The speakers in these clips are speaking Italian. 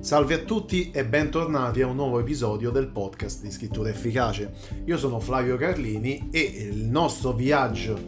Salve a tutti e bentornati a un nuovo episodio del podcast di scrittura efficace. Io sono Flavio Carlini e il nostro viaggio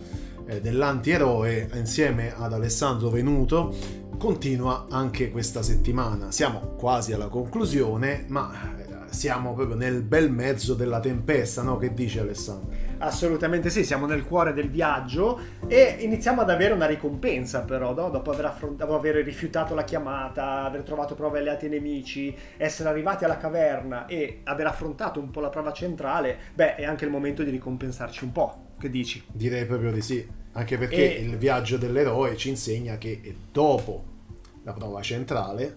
eh, dell'antieroe insieme ad Alessandro Venuto continua anche questa settimana. Siamo quasi alla conclusione, ma siamo proprio nel bel mezzo della tempesta, no? Che dice Alessandro? Assolutamente sì, siamo nel cuore del viaggio e iniziamo ad avere una ricompensa però, no? dopo, aver affront- dopo aver rifiutato la chiamata, aver trovato prove alleati e nemici, essere arrivati alla caverna e aver affrontato un po' la prova centrale, beh è anche il momento di ricompensarci un po', che dici? Direi proprio di sì, anche perché E- il viaggio dell'eroe ci insegna che dopo la prova centrale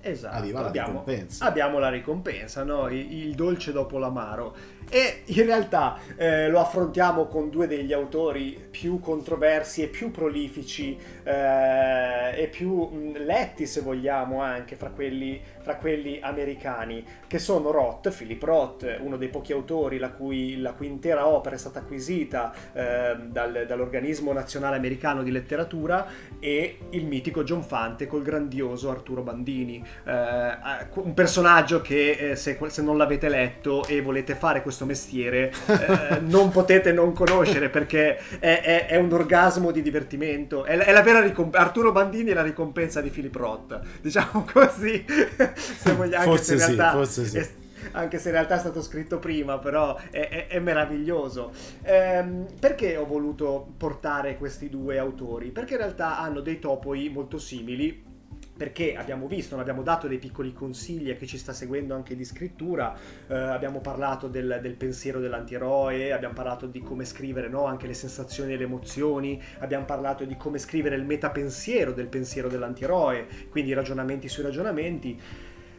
Esatto, Arriva la abbiamo, ricompensa. abbiamo la ricompensa, no? il, il dolce dopo l'amaro. E in realtà eh, lo affrontiamo con due degli autori più controversi e più prolifici eh, e più mh, letti, se vogliamo, anche fra quelli, fra quelli americani, che sono Roth, Philip Roth, uno dei pochi autori la cui, la cui intera opera è stata acquisita eh, dal- dall'Organismo Nazionale Americano di Letteratura, e il mitico John Fante col grandioso Arturo Bandini. Eh, un personaggio che eh, se, se non l'avete letto e volete fare questo mestiere eh, non potete non conoscere perché è, è- è un orgasmo di divertimento. È, la- è la vera ricompensa. Arturo Bandini è la ricompensa di Philip Roth, diciamo così. se vogliamo, anche Forse se in sì, realtà forse sì. è- anche se in realtà è stato scritto prima, però è, è- è meraviglioso. Ehm, perché ho voluto portare questi due autori? Perché in realtà hanno dei topoi molto simili. Perché abbiamo visto, abbiamo dato dei piccoli consigli a chi ci sta seguendo anche di scrittura, eh, abbiamo parlato del, del pensiero dell'antieroe, abbiamo parlato di come scrivere no? anche le sensazioni e le emozioni, abbiamo parlato di come scrivere il metapensiero del pensiero dell'antieroe, quindi ragionamenti sui ragionamenti.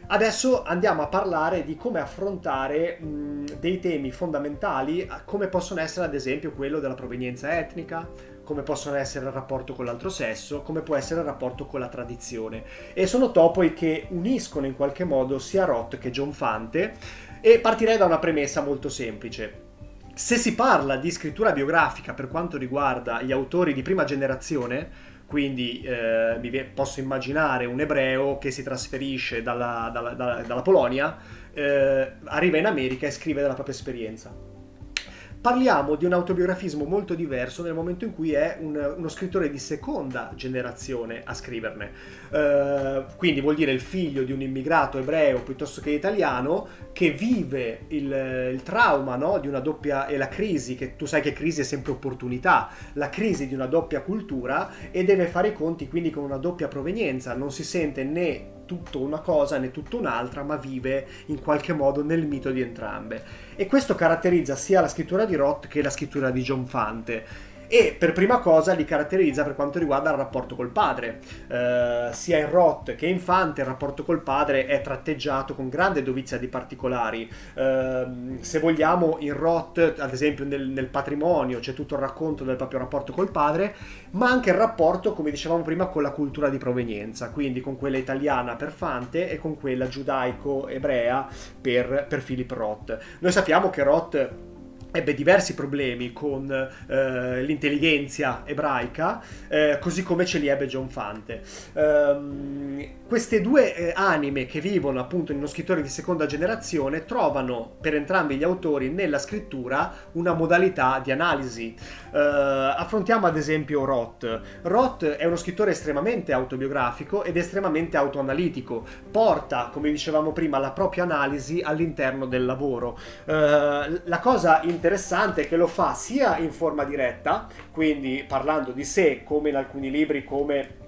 Adesso andiamo a parlare di come affrontare mh, dei temi fondamentali, come possono essere ad esempio quello della provenienza etnica, come possono essere il rapporto con l'altro sesso, come può essere il rapporto con la tradizione. E sono topoi che uniscono in qualche modo sia Roth che John Fante e partirei da una premessa molto semplice. Se si parla di scrittura biografica per quanto riguarda gli autori di prima generazione, quindi eh, vie- posso immaginare un ebreo che si trasferisce dalla, dalla- dalla- dalla Polonia, eh, arriva in America e scrive della propria esperienza. Parliamo di un autobiografismo molto diverso nel momento in cui è un- uno scrittore di seconda generazione a scriverne. Eh, quindi vuol dire il figlio di un immigrato ebreo piuttosto che italiano che vive il, il trauma no, di una doppia e la crisi, che tu sai che crisi è sempre opportunità, la crisi di una doppia cultura e deve fare i conti quindi con una doppia provenienza, non si sente né tutto una cosa né tutto un'altra, ma vive in qualche modo nel mito di entrambe. E questo caratterizza sia la scrittura di Roth che la scrittura di John Fante. E per prima cosa li caratterizza per quanto riguarda il rapporto col padre. Eh, sia in Roth che in Fante il rapporto col padre è tratteggiato con grande dovizia di particolari. Eh, se vogliamo, in Roth, ad esempio nel, nel patrimonio, c'è tutto il racconto del proprio rapporto col padre, ma anche il rapporto, come dicevamo prima, con la cultura di provenienza, quindi con quella italiana per Fante e con quella giudaico-ebrea per, per Philip Roth. Noi sappiamo che Roth ebbe diversi problemi con eh, l'intelligenza ebraica, eh, così come ce li ebbe John Fante. Um, queste due eh, anime che vivono appunto in uno scrittore di seconda generazione trovano per entrambi gli autori nella scrittura una modalità di analisi. Uh, affrontiamo ad esempio Roth. Roth è uno scrittore estremamente autobiografico ed estremamente autoanalitico, porta, come dicevamo prima, la propria analisi all'interno del lavoro. Uh, la cosa interessante interessante che lo fa sia in forma diretta, quindi parlando di sé, come in alcuni libri come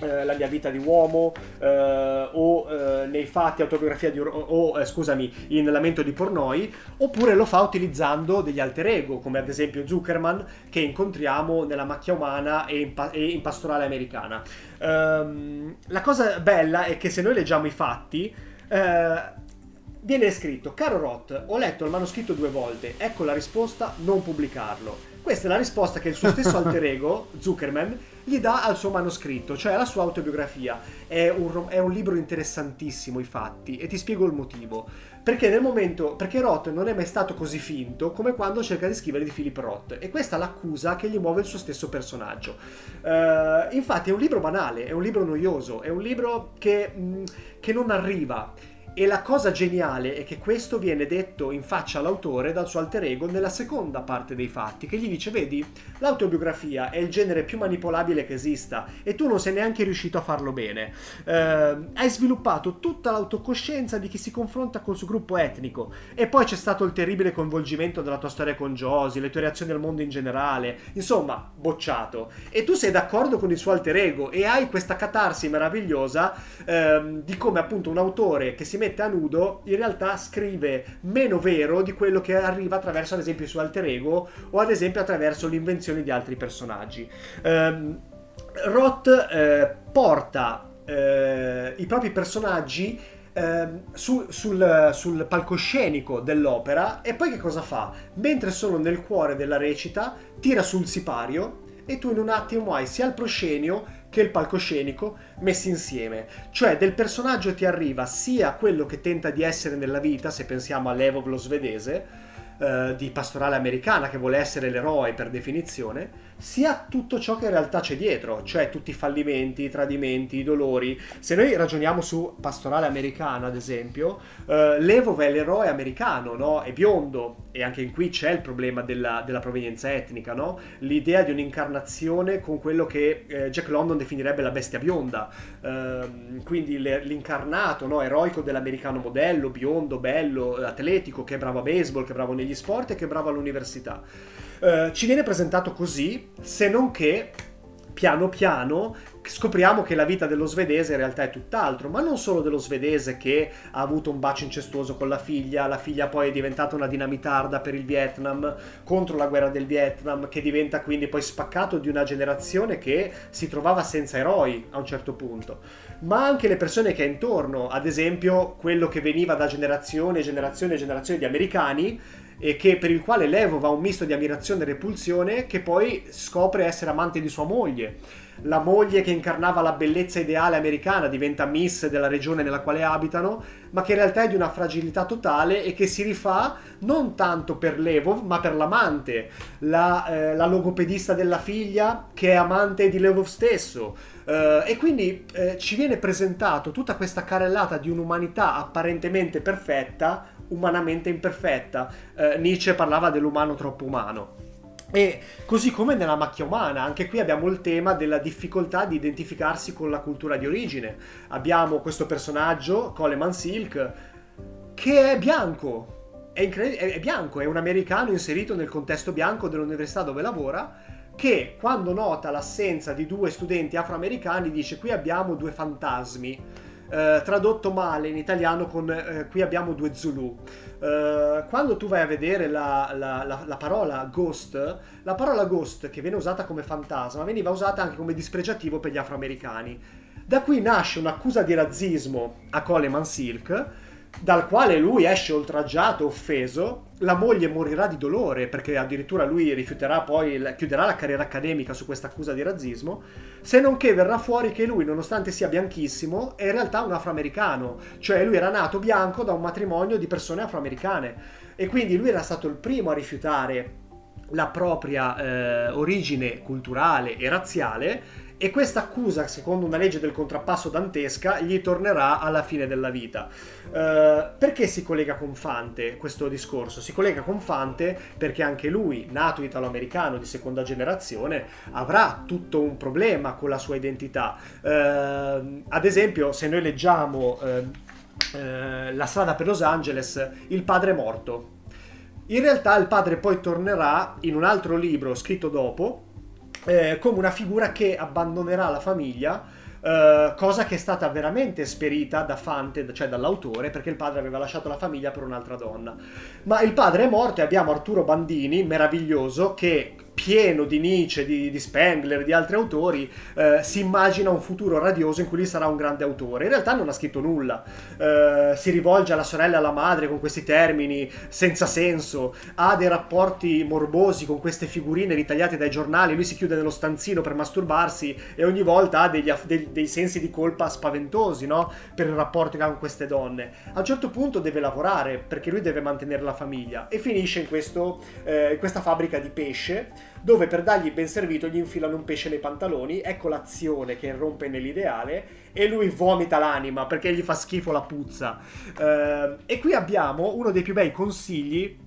eh, la mia vita di uomo eh, o eh, nei fatti autobiografia di o, o eh, scusami in Lamento di Pornoi oppure lo fa utilizzando degli alter ego come ad esempio Zuckerman che incontriamo nella macchia umana e in, pa- e in pastorale americana. Um, la cosa bella è che se noi leggiamo i fatti eh, viene scritto, caro Roth, ho letto il manoscritto due volte, ecco la risposta, non pubblicarlo. Questa è la risposta che il suo stesso alter ego, Zuckerman, gli dà al suo manoscritto, cioè alla sua autobiografia. È un, è un libro interessantissimo, i fatti, e ti spiego il motivo. Perché nel momento, perché Roth non è mai stato così finto come quando cerca di scrivere di Philip Roth, e questa è l'accusa che gli muove il suo stesso personaggio. Uh, infatti è un libro banale, è un libro noioso, è un libro che, mh, che non arriva e la cosa geniale è che questo viene detto in faccia all'autore dal suo alter ego nella seconda parte dei fatti, che gli dice: Vedi, l'autobiografia è il genere più manipolabile che esista e tu non sei neanche riuscito a farlo bene. Eh, hai sviluppato tutta l'autocoscienza di chi si confronta col suo gruppo etnico e poi c'è stato il terribile coinvolgimento della tua storia con Josie, le tue reazioni al mondo in generale, insomma, bocciato. E tu sei d'accordo con il suo alter ego e hai questa catarsi meravigliosa eh, di come appunto un autore che si mette a nudo in realtà scrive meno vero di quello che arriva attraverso ad esempio il suo alter ego o ad esempio attraverso l'invenzione di altri personaggi. Um, Roth eh, porta eh, i propri personaggi eh, su, sul, sul, palcoscenico dell'opera e poi che cosa fa? Mentre sono nel cuore della recita, tira sul sipario e tu in un attimo hai sia il proscenio che il palcoscenico messi insieme. Cioè del personaggio ti arriva sia quello che tenta di essere nella vita, se pensiamo a Levov lo svedese, eh, di pastorale americana che vuole essere l'eroe per definizione, sia tutto ciò che in realtà c'è dietro, cioè tutti i fallimenti, i tradimenti, i dolori. Se noi ragioniamo su pastorale americana, ad esempio, eh, Levov è l'eroe americano, no? È biondo e anche in qui c'è il problema della, della provenienza etnica, no? L'idea di un'incarnazione con quello che eh, Jack London definirebbe la bestia bionda. Eh, quindi le, l'incarnato, no? Eroico dell'americano modello, biondo, bello, atletico, che è bravo a baseball, che è bravo negli sport e che è bravo all'università. Eh, ci viene presentato così, se non che piano piano scopriamo che la vita dello svedese in realtà è tutt'altro, ma non solo dello svedese che ha avuto un bacio incestuoso con la figlia, la figlia poi è diventata una dinamitarda per il Vietnam, contro la guerra del Vietnam, che diventa quindi poi spaccato di una generazione che si trovava senza eroi a un certo punto, ma anche le persone che ha intorno, ad esempio quello che veniva da generazione generazione e generazione di americani, e che, per il quale Levo va un misto di ammirazione e repulsione che poi scopre essere amante di sua moglie. La moglie che incarnava la bellezza ideale americana diventa miss della regione nella quale abitano, ma che in realtà è di una fragilità totale e che si rifà non tanto per Levov, ma per l'amante, la, eh, la logopedista della figlia che è amante di Levov stesso. Uh, e quindi eh, ci viene presentato tutta questa carrellata di un'umanità apparentemente perfetta, umanamente imperfetta. Eh, Nietzsche parlava dell'umano troppo umano. E così come nella macchia umana, anche qui abbiamo il tema della difficoltà di identificarsi con la cultura di origine. Abbiamo questo personaggio, Coleman Silk, che è bianco, è, incred- è bianco, è un americano inserito nel contesto bianco dell'università dove lavora, che quando nota l'assenza di due studenti afroamericani dice qui abbiamo due fantasmi eh, tradotto male in italiano con eh, qui abbiamo due Zulu. Eh, quando tu vai a vedere la, la, la, la, parola ghost, la parola ghost che viene usata come fantasma veniva usata anche come dispregiativo per gli afroamericani. Da qui nasce un'accusa di razzismo a Coleman Silk dal quale lui esce oltraggiato, offeso, la moglie morirà di dolore perché addirittura lui rifiuterà poi, chiuderà la carriera accademica su questa accusa di razzismo, se non che verrà fuori che lui, nonostante sia bianchissimo, è in realtà un afroamericano, cioè lui era nato bianco da un matrimonio di persone afroamericane. E quindi lui era stato il primo a rifiutare la propria eh, origine culturale e razziale e questa accusa, secondo una legge del contrappasso dantesca, gli tornerà alla fine della vita. Uh, perché si collega con Fante questo discorso? Si collega con Fante perché anche lui, nato italo-americano di seconda generazione, avrà tutto un problema con la sua identità. Uh, ad esempio, se noi leggiamo uh, La strada per Los Angeles, il padre è morto. In realtà il padre poi tornerà in un altro libro scritto dopo, eh, come una figura che abbandonerà la famiglia. Uh, cosa che è stata veramente esperita da Fante, cioè dall'autore, perché il padre aveva lasciato la famiglia per un'altra donna. Ma il padre è morto e abbiamo Arturo Bandini, meraviglioso, che pieno di Nietzsche, di, di Spengler, di altri autori, eh, si immagina un futuro radioso in cui lui sarà un grande autore. In realtà non ha scritto nulla, eh, si rivolge alla sorella e alla madre con questi termini senza senso, ha dei rapporti morbosi con queste figurine ritagliate dai giornali, lui si chiude nello stanzino per masturbarsi e ogni volta ha degli, dei, dei, sensi di colpa spaventosi no? per il rapporto che ha con queste donne. A un certo punto deve lavorare perché lui deve mantenere la famiglia e finisce in, questo, eh, in questa fabbrica di pesce dove per dargli ben servito gli infilano un pesce nei pantaloni, ecco l'azione che irrompe nell'ideale e lui vomita l'anima perché gli fa schifo la puzza. Uh, e qui abbiamo uno dei più bei consigli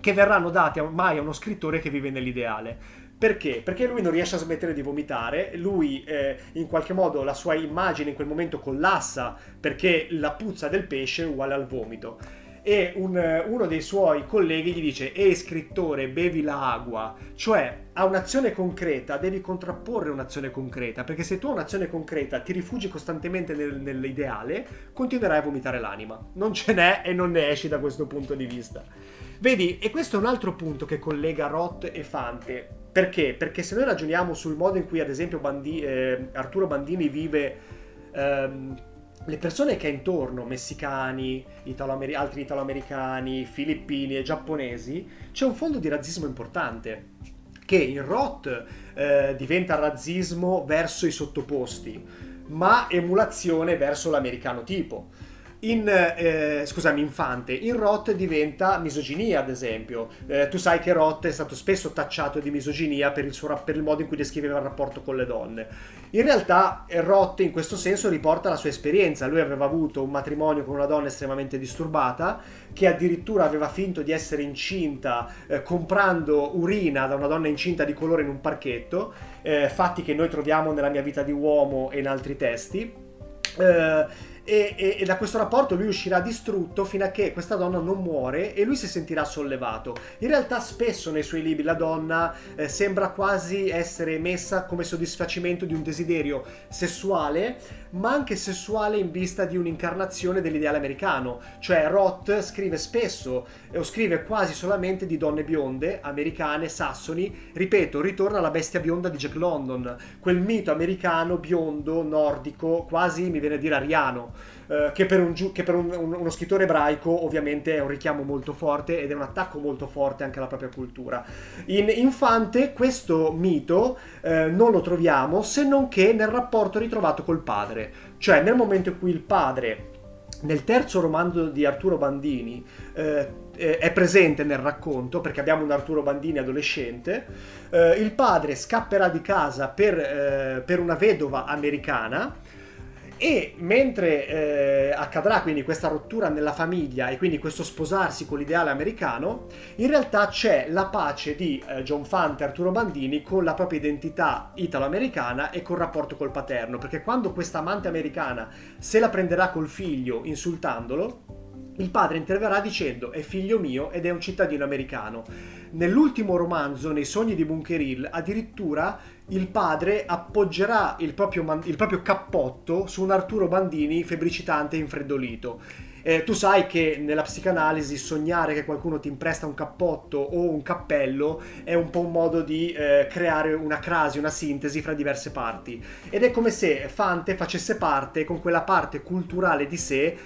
che verranno dati ormai a uno scrittore che vive nell'ideale. Perché? Perché lui non riesce a smettere di vomitare, lui eh, in qualche modo la sua immagine in quel momento collassa perché la puzza del pesce è uguale al vomito e un, uno dei suoi colleghi gli dice ehi scrittore bevi la agua cioè a un'azione concreta devi contrapporre un'azione concreta perché se tu a un'azione concreta ti rifugi costantemente nel, nell'ideale continuerai a vomitare l'anima. Non ce n'è e non ne esci da questo punto di vista. Vedi e questo è un altro punto che collega Roth e Fante. Perché? Perché se noi ragioniamo sul modo in cui ad esempio Bandi, eh, Arturo Bandini vive ehm, le persone che ha intorno, messicani, italo altri italoamericani, filippini e giapponesi, c'è un fondo di razzismo importante che in Roth eh, diventa razzismo verso i sottoposti, ma emulazione verso l'americano tipo in, eh, scusami, Infante, in Roth diventa misoginia, ad esempio. Eh, tu sai che Roth è stato spesso tacciato di misoginia per il, suo, per il, modo in cui descriveva il rapporto con le donne. In realtà eh, Roth in questo senso riporta la sua esperienza. Lui aveva avuto un matrimonio con una donna estremamente disturbata, che addirittura aveva finto di essere incinta eh, comprando urina da una donna incinta di colore in un parchetto, eh, fatti che noi troviamo nella mia vita di uomo e in altri testi. Eh, e, e, e, da questo rapporto lui uscirà distrutto fino a che questa donna non muore e lui si sentirà sollevato. In realtà spesso nei suoi libri la donna eh, sembra quasi essere messa come soddisfacimento di un desiderio sessuale, ma anche sessuale in vista di un'incarnazione dell'ideale americano. Cioè Roth scrive spesso o scrive quasi solamente di donne bionde, americane, sassoni. Ripeto, ritorna alla bestia bionda di Jack London, quel mito americano biondo, nordico, quasi mi viene a dire ariano. Uh, che per, un, che per un, un, uno scrittore ebraico ovviamente è un richiamo molto forte ed è un attacco molto forte anche alla propria cultura. In Infante questo mito uh, non lo troviamo se non che nel rapporto ritrovato col padre, cioè nel momento in cui il padre nel terzo romanzo di Arturo Bandini eh, è presente nel racconto perché abbiamo un Arturo Bandini adolescente. Eh, il padre scapperà di casa per, eh, per una vedova americana e mentre eh, accadrà quindi questa rottura nella famiglia e quindi questo sposarsi con l'ideale americano, in realtà c'è la pace di eh, John Fante e Arturo Bandini con la propria identità italo-americana e col rapporto col paterno, perché quando questa amante americana se la prenderà col figlio insultandolo, il padre interverrà dicendo è figlio mio ed è un cittadino americano. Nell'ultimo romanzo, Nei sogni di Bunker Hill, addirittura il padre appoggerà il proprio, man- il proprio cappotto su un Arturo Bandini febbricitante e infreddolito. Eh, tu sai che nella psicanalisi sognare che qualcuno ti impresta un cappotto o un cappello è un po' un modo di eh, creare una crasi, una sintesi fra diverse parti. Ed è come se Fante facesse parte con quella parte culturale di sé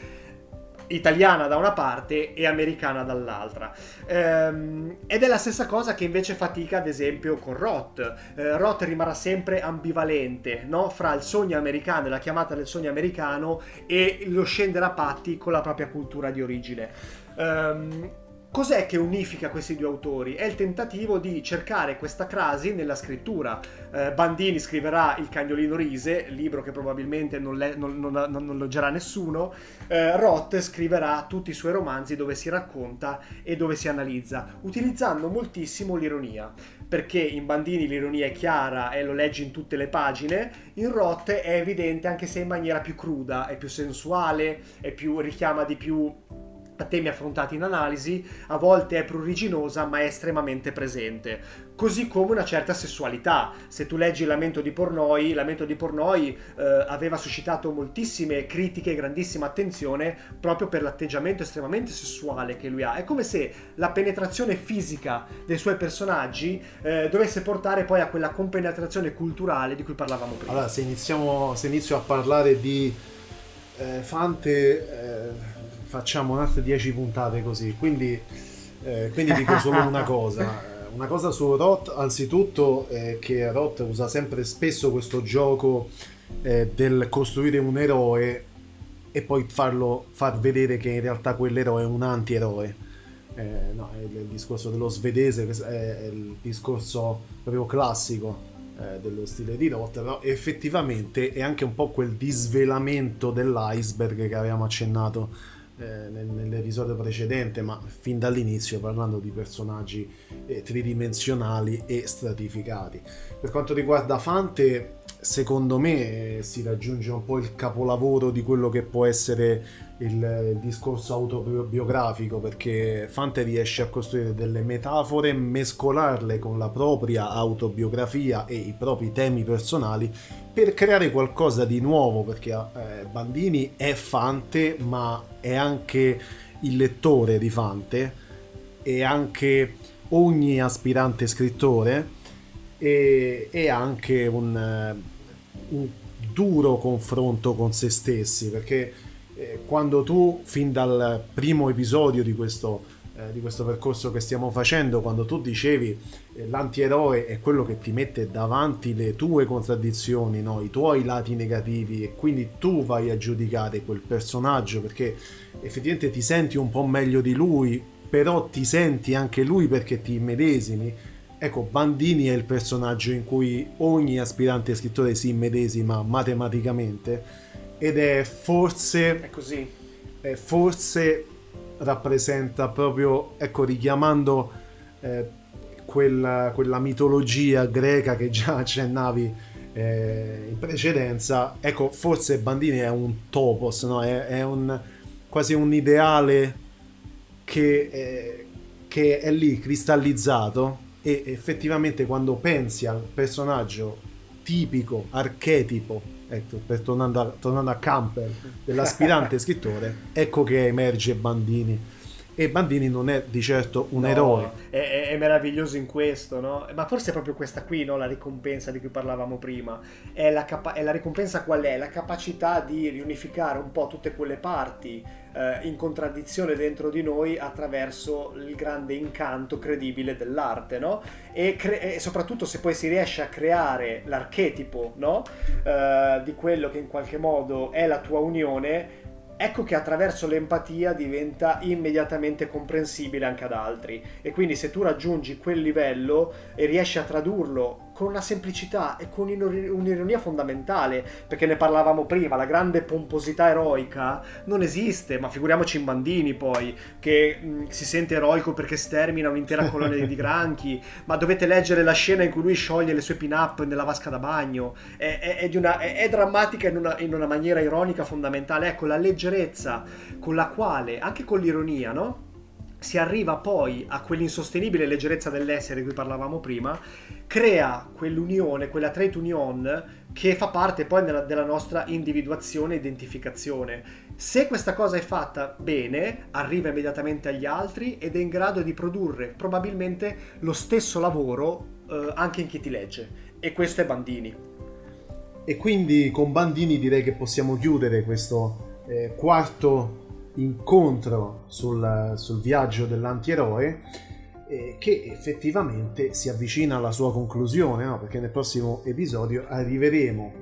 italiana da una parte e americana dall'altra. Ehm, ed è la stessa cosa che invece fatica ad esempio con Roth. Eh, Roth rimarrà sempre ambivalente no? fra il sogno americano e la chiamata del sogno americano e lo scendere a patti con la propria cultura di origine. Ehm, Cos'è che unifica questi due autori? È il tentativo di cercare questa crasi nella scrittura. Eh, Bandini scriverà Il cagnolino rise, libro che probabilmente non, le, non, non, non leggerà nessuno. Eh, Roth scriverà tutti i suoi romanzi dove si racconta e dove si analizza, utilizzando moltissimo l'ironia. Perché in Bandini l'ironia è chiara e lo leggi in tutte le pagine, in Roth è evidente anche se in maniera più cruda, è più sensuale, è più, richiama di più temi affrontati in analisi, a volte è pruriginosa ma è estremamente presente. Così come una certa sessualità. Se tu leggi Lamento di Pornoi, Lamento di Pornoi eh, aveva suscitato moltissime critiche e grandissima attenzione proprio per l'atteggiamento estremamente sessuale che lui ha. È come se la penetrazione fisica dei suoi personaggi eh, dovesse portare poi a quella compenetrazione culturale di cui parlavamo prima. Allora, se, iniziamo, se inizio a parlare di eh, Fante eh, facciamo un'altra 10 puntate così. Quindi, eh, quindi dico solo una cosa. Una cosa su Roth, anzitutto, è che Roth usa sempre spesso questo gioco eh, del costruire un eroe e poi farlo far vedere che in realtà quell'eroe è un antieroe. Eh, no, è il discorso dello svedese, è il discorso proprio classico eh, dello stile di Roth, però effettivamente è anche un po' quel disvelamento dell'iceberg che avevamo accennato eh, nell'episodio precedente, ma fin dall'inizio parlando di personaggi eh, tridimensionali e stratificati. Per quanto riguarda Fante, secondo me eh, si raggiunge un po' il capolavoro di quello che può essere il, il, discorso autobiografico perché Fante riesce a costruire delle metafore, mescolarle con la propria autobiografia e i propri temi personali per creare qualcosa di nuovo perché eh, Bandini è Fante ma è anche il lettore di Fante e anche ogni aspirante scrittore e, e anche un, un, duro confronto con se stessi perché eh, quando tu fin dal primo episodio di questo, eh, di questo percorso che stiamo facendo quando tu dicevi eh, l'antieroe è quello che ti mette davanti le tue contraddizioni no? i tuoi lati negativi e quindi tu vai a giudicare quel personaggio perché effettivamente ti senti un po' meglio di lui però ti senti anche lui perché ti immedesimi Ecco, Bandini è il personaggio in cui ogni aspirante scrittore si immedesima matematicamente ed è forse... È così. È forse rappresenta proprio, ecco, richiamando eh, quella, quella, mitologia greca che già accennavi eh, in precedenza, ecco, forse Bandini è un topos, no? è, è un, quasi un ideale che, eh, che è lì cristallizzato e effettivamente quando pensi al personaggio tipico, archetipo, ecco, per tornando a, tornando a Camper, dell'aspirante scrittore, ecco che emerge Bandini e Bandini non è di certo un no, eroe. È, è, meraviglioso in questo, no? Ma forse è proprio questa qui, no? La ricompensa di cui parlavamo prima. È la, capa- è la ricompensa qual è? La capacità di riunificare un po' tutte quelle parti eh, in contraddizione dentro di noi attraverso il grande incanto credibile dell'arte, no? E, cre- e soprattutto se poi si riesce a creare l'archetipo, no? Eh, di quello che in qualche modo è la tua unione ecco che attraverso l'empatia diventa immediatamente comprensibile anche ad altri. E quindi se tu raggiungi quel livello e riesci a tradurlo con una semplicità e con un'ironia fondamentale, perché ne parlavamo prima, la grande pomposità eroica non esiste, ma figuriamoci in Bandini poi, che mh, mm, si sente eroico perché stermina un'intera colonia di granchi, ma dovete leggere la scena in cui lui scioglie le sue pin-up nella vasca da bagno, è, è, è, una, è drammatica in una, in una maniera ironica fondamentale, ecco la leggerezza con la quale, anche con l'ironia, no? Si arriva poi a quell'insostenibile leggerezza dell'essere di cui parlavamo prima, crea quell'unione, quella trade union che fa parte poi della, della nostra individuazione e identificazione. Se questa cosa è fatta bene, arriva immediatamente agli altri ed è in grado di produrre probabilmente lo stesso lavoro eh, anche in chi ti legge. E questo è Bandini. E quindi con Bandini direi che possiamo chiudere questo eh, quarto incontro sul, sul viaggio dell'antieroe eh, che effettivamente si avvicina alla sua conclusione, no? perché nel prossimo episodio arriveremo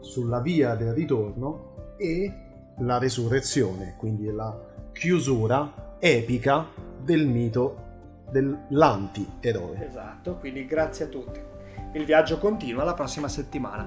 sulla via del ritorno e la resurrezione, quindi la chiusura epica del mito dell'anti-eroe. Esatto, quindi grazie a tutti. Il viaggio continua la prossima settimana.